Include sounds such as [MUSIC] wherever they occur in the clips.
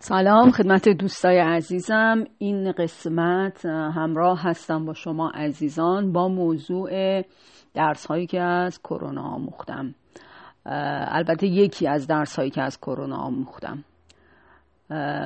سلام خدمت دوستای عزیزم. این قسمت همراه هستم با شما عزیزان با موضوع درس هایی که از کرونا آموختم. البته یکی از درس هایی که از کرونا آموختم.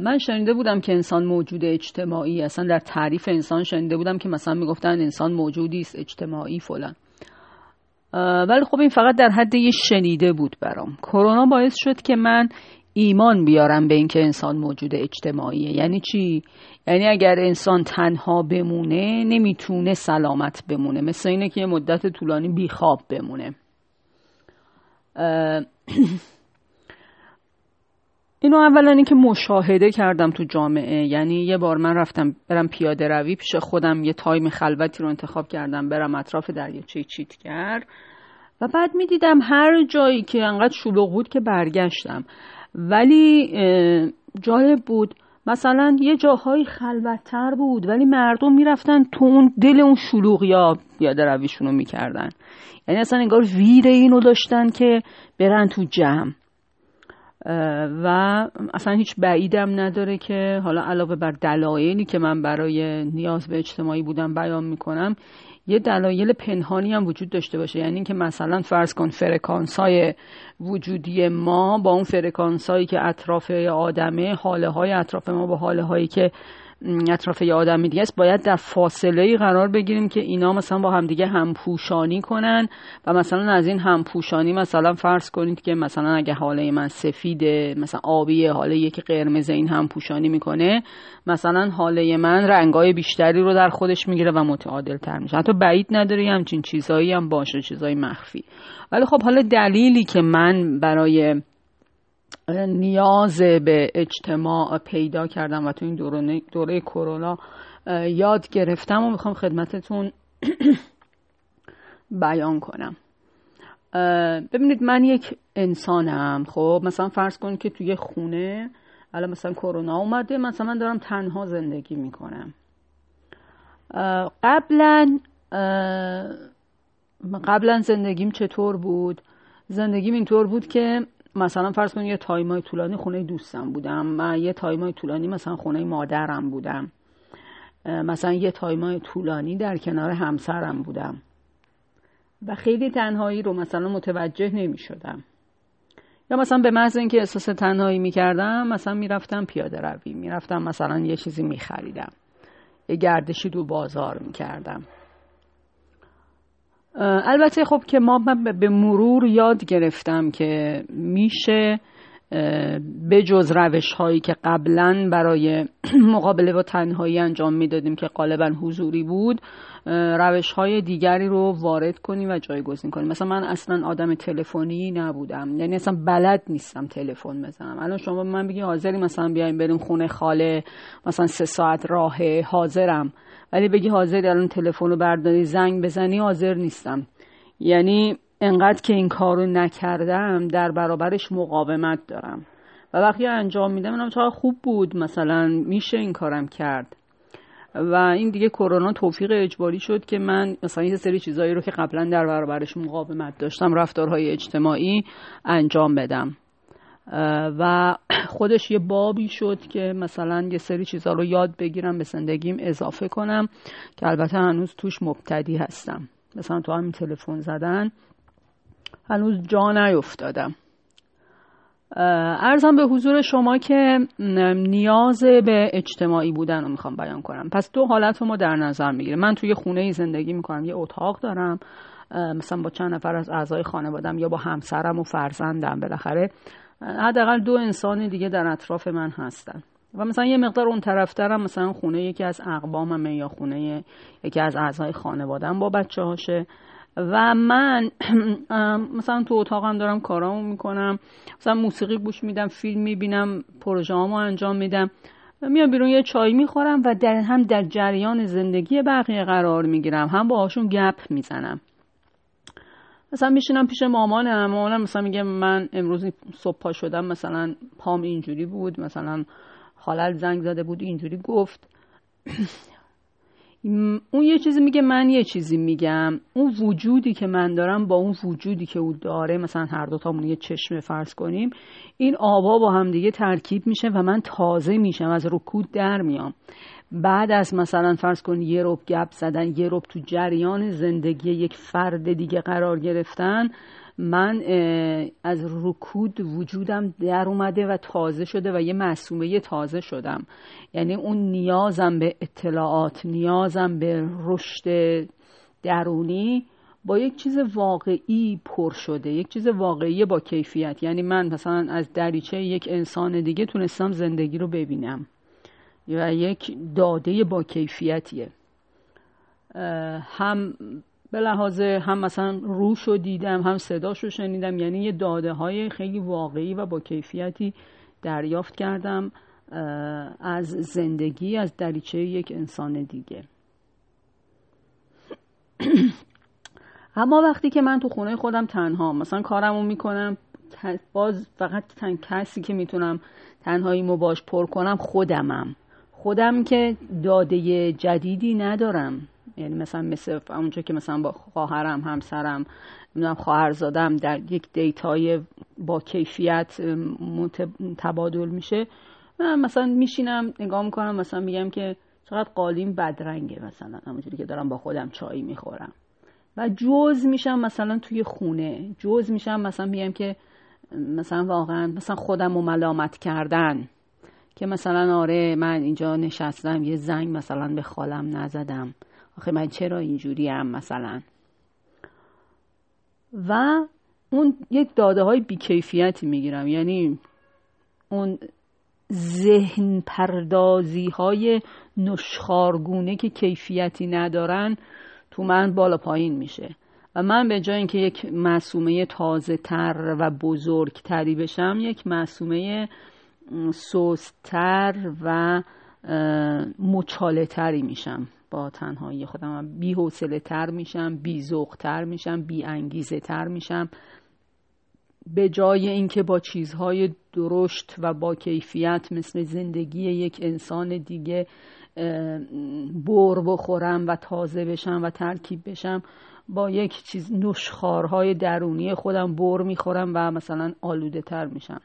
من شنیده بودم که انسان موجود اجتماعی اصلا در تعریف انسان شنیده بودم که مثلا می‌گفتن انسان موجودی است اجتماعی فلان. ولی خب این فقط در حد یه شنیده بود برام. کرونا باعث شد که من ایمان بیارم به اینکه انسان موجود اجتماعیه. یعنی چی؟ یعنی اگر انسان تنها بمونه نمی‌تونه سلامت بمونه. مثل اینه که یه مدت طولانی بیخواب بمونه. [CLEARS THROAT] اینو اولا اینکه مشاهده کردم تو جامعه. یعنی یه بار من رفتم برم پیاده روی پیش خودم یه تایم خلوتی رو انتخاب کردم برم اطراف دریاچه چیتگر و بعد می‌دیدم هر جایی که انقدر شلوغ بود که برگشتم. ولی جالب بود. مثلا یه جاهای خلوتتر بود ولی مردم می‌رفتن تو اون دل اون شلوغ یا پیاده رویشون رو می‌کردن. یعنی اصلا انگار ویر اینو داشتن که برن تو جمع. و اصلا هیچ بعیدم نداره که حالا علاوه بر دلایلی که من برای نیاز به اجتماعی بودم بیان می‌کنم یه دلایل پنهانی هم وجود داشته باشه. یعنی اینکه مثلا فرض کن فرکانس های وجودی ما با اون فرکانس هایی که اطراف آدمه حاله های اطراف ما با حاله هایی که اطراف یه آدم دیگه است باید در فاصله ای قرار بگیریم که اینا مثلا با همدیگه همپوشانی کنن و مثلا از این همپوشانی مثلا فرض کنید که مثلا اگه حاله من سفیده مثلا آبیه حاله یکی قرمز این همپوشانی می‌کنه مثلا حاله من رنگای بیشتری رو در خودش می‌گیره و متعادل تر میشه. حتی بعید نداره همچین چیزهایی هم باشه چیزهای مخفی. ولی خب حالا دلیلی که من برای نیاز به اجتماع پیدا کردم و تو این دوره, دوره کرونا یاد گرفتم و می‌خوام خدمتتون [CLEARS THROAT] بیان کنم. ببینید من یک انسانم. خب مثلا فرض کنید که توی خونه الان مثلا کرونا اومده مثلا من دارم تنها زندگی می‌کنم. قبلا قبلا زندگیم چطور بود؟ زندگیم اینطور بود که مثلا فرض کنید یه time ای طولانی خونه دوستم بودم یه time ای طولانی مثلا خونه مادرم بودم. مثلا یه time ای طولانی در کنار همسرم بودم. و خیلی تنهایی رو مثلا متوجه نمی شدم یا مثلا به محض اینکه احساس تنهایی می کردم مثلا می‌رفتم پیاده روی می‌رفتم مثلا یه چیزی می خریدم یه گردشی دو بازار می کردم البته خب که ما به مرور یاد گرفتم که میشه به جز روش هایی که قبلا برای [CLEARS THROAT] مقابله با تنهایی انجام می‌دادیم که غالبا حضوری بود روش های دیگری رو وارد کنیم و جایگزین کنیم. مثلا من اصلا آدم تلفنی نبودم. یعنی اصلا بلد نیستم تلفن بزنم. الان شما من بگی حاضری مثلا بیایم بریم خونه خاله مثلا سه ساعت راه حاضرم. ولی بگی حاضری الان تلفن رو برداری زنگ بزنی حاضر نیستم. یعنی انقدر که این کارو نکردم در برابرش مقاومت دارم. و وقتی انجام میدم منم چقدر خوب بود مثلا میشه این کارم کرد. و این دیگه کرونا توفیق اجباری شد که من مثلا یه سری چیزایی رو که قبلا در برابرش مقاومت داشتم رفتارهای اجتماعی انجام بدم. و خودش یه بابی شد که مثلا یه سری چیزها رو یاد بگیرم به زندگیم اضافه کنم که البته هنوز توش مبتدی هستم. مثلا تو همین تلفن زدن هنوز جا نیفتادم ارزم به حضور شما که نیاز به اجتماعی بودن رو می‌خوام بیان کنم. پس دو حالت رو ما در نظر می‌گیریم. من توی خونه زندگی می‌کنم یه اتاق دارم. مثلا با چند نفر از اعضای خانوادم یا با همسرم و فرزندم بالاخره حداقل دو انسان دیگه در اطراف من هستن. و مثلا یه مقدار اون طرفترم مثلا خونه یکی از اقوامم یا خونه یکی از اعضای خانوادم با بچه هاشه و من [CLEARS THROAT] مثلا تو اتاقم دارم کارامو می‌کنم مثلا موسیقی گوش میدم فیلم می‌بینم پروژهامو انجام میدم. میام بیرون یه چای می‌خورم و در هم در جریان زندگی بقیه قرار می‌گیرم. هم باهاشون گپ می‌زنم. مثلا میشینم پیش مامانم مامانم مثلا میگه من امروز صبح پا شدم مثلا پام اینجوری بود مثلا خالت زنگ زده بود اینجوری گفت. [CLEARS THROAT] اون یه چیزی میگه من یه چیزی میگم. اون وجودی که من دارم با اون وجودی که او داره مثلا هر دوتامون یه چشمه فرض کنیم این آبا با هم دیگه ترکیب میشه و من تازه میشم از رکود در میام. بعد از مثلا فرض کن یه رب گپ زدن یه رب تو جریان زندگی یک فرد دیگه قرار گرفتن من از رکود وجودم در اومده و تازه شده و یه معصومه تازه شدم. یعنی اون نیازم به اطلاعات نیازم به رشد درونی با یک چیز واقعی پر شده یک چیز واقعی با کیفیت. یعنی من مثلا از دریچه یک انسان دیگه تونستم زندگی رو ببینم. و یک داده با کیفیتیه. هم به لحاظ هم مثلا روش رو دیدم هم صداش رو شنیدم. یعنی یه داده های خیلی واقعی و با کیفیتی دریافت کردم از زندگی از دریچه یک انسان دیگه. [CLEARS THROAT] اما وقتی که من تو خونه خودم تنها مثلا کارمو می‌کنم باز فقط تن کسی که می‌تونم تنهاییمو باش پر کنم خودمم. خودم که داده جدیدی ندارم. یعنی مثلا مثل اونجا که مثلا با خواهرم همسرم نمی‌دونم خواهرزادم در یک دیتای با کیفیت تبادل میشه من مثلا میشینم نگاه می‌کنم مثلا میگم که چقدر قالیم بدرنگه مثلا همونجوری که دارم با خودم چای می‌خورم. و جوز میشم مثلا توی خونه جوز میشم مثلا میگم که مثلا واقعا مثلا خودم رو ملامت کردن که مثلا آره من اینجا نشستم یه زنگ مثلا به خالم نزدم. آخه من چرا اینجوری هم مثلا؟ و اون یک داده های بیکیفیتی می‌گیرم. یعنی اون ذهن پردازی های نشخارگونه که کیفیتی ندارن تو من بالا پایین میشه. و من به جای اینکه یک معصومه تازه تر و بزرگتری بشم یک معصومه سوستر و مچاله تری میشم. با تنهایی خودم. بی حوصله تر میشم بی تر میشم بی انگیزه تر میشم. به جای اینکه با چیزهای درشت و با کیفیت مثل زندگی یک انسان دیگه بر بخورم و تازه بشم و ترکیب بشم با یک چیز نشخارهای درونی خودم بر می‌خورم و مثلا آلوده تر میشم.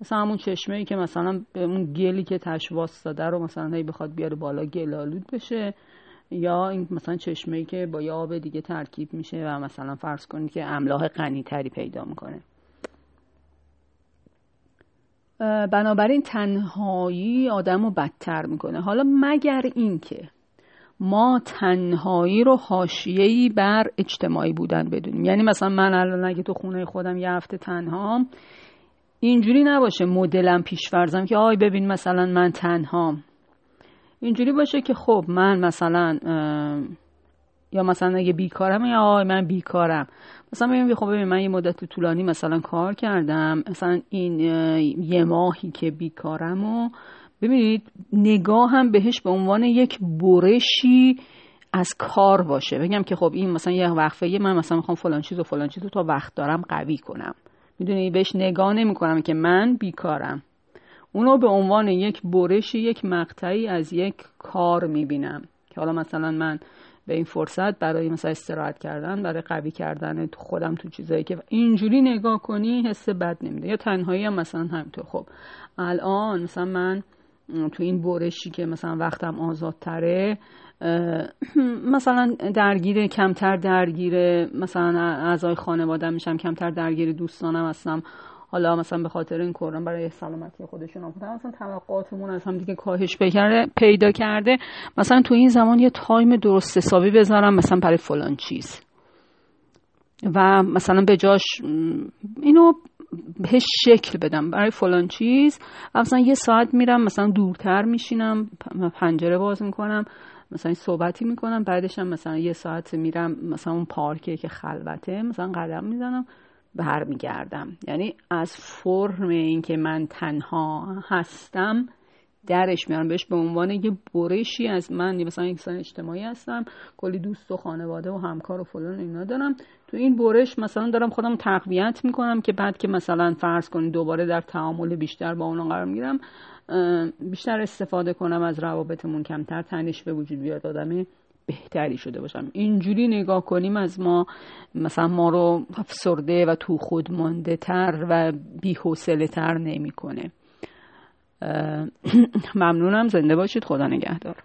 مثلا همون چشمه ای که مثلا به اون گلی که تشواس داده رو مثلا هی بخواد بیاره بالا گل آلود بشه. یا این مثلا چشمه ای که با یه آب دیگه ترکیب میشه و مثلا فرض کنید که املاح غنی تری پیدا می‌کنه. بنابراین تنهایی آدم رو بدتر می‌کنه. حالا مگر اینکه ما تنهایی رو حاشیه‌ای بر اجتماعی بودن بدونیم. یعنی مثلا من الان اگه تو خونه خودم یه هفته تنهام اینجوری نباشه مدلم پیشورزم که آی ببین مثلا من تنهام. اینجوری باشه که خب من مثلا یا مثلا اگه بیکارم یا آی من بیکارم. مثلا بگم خب ببین من یه مدت طولانی مثلا کار کردم. مثلا این یه ماهی که بیکارم و ببینید نگاه هم بهش به عنوان یک برشی از کار باشه. بگم که خب این مثلا یه وقفه من مثلا می‌خوام فلان چیز و فلان چیز رو تا وقت دارم قوی کنم. می‌دونی بهش نگاه نمی کنم که من بیکارم. اونو به عنوان یک برش یک مقطعی از یک کار می‌بینم. که حالا مثلا من به این فرصت برای مثلا استراحت کردن برای قوی کردن خودم تو چیزایی که اینجوری نگاه کنی حس بد نمیده. یا تنهایی هم مثلا همینطور. خب الان مثلا من تو این برشی که مثلا وقتم آزادتره [CLEARS THROAT] مثلا درگیر کمتر درگیر مثلا اعضای خانواده میشم کمتر درگیر دوستانم هستم. حالا مثلا به خاطر این کورن برای سلامتی خودشون هم مثلا توقعاتمون از هم دیگه کاهش پیدا کرده. مثلا تو این زمان یه تایم درست حسابی بذارم مثلا برای فلان چیز. و مثلا به جاش اینو بهش شکل بدم. برای فلان چیز. مثلا یه ساعت میرم مثلا دورتر میشینم پنجره باز می‌کنم. مثلا صحبتی می‌کنم بعدش هم مثلا یه ساعت میرم مثلا اون پارکه که خلوته مثلا قدم می‌زنم برمیگردم. یعنی از فرم اینکه من تنها هستم درش میارم. بهش به عنوان یه برشی از من مثلا انسان اجتماعی هستم. کلی دوست و خانواده و همکار و فلان اینا دارم. تو این برش مثلا دارم خودم تقویت می‌کنم که بعد که مثلا فرض کنید دوباره در تعامل بیشتر با اونا قرار می‌گیرم بیشتر استفاده کنم از روابطمون کمتر تنش به وجود بیاد آدم بهتری شده باشم. اینجوری نگاه کنیم از ما مثلا ما رو افسرده و تو خود مانده تر و بیحوصله تر نمی‌کنه. [CLEARS THROAT] ممنونم زنده باشید خدا نگهدار.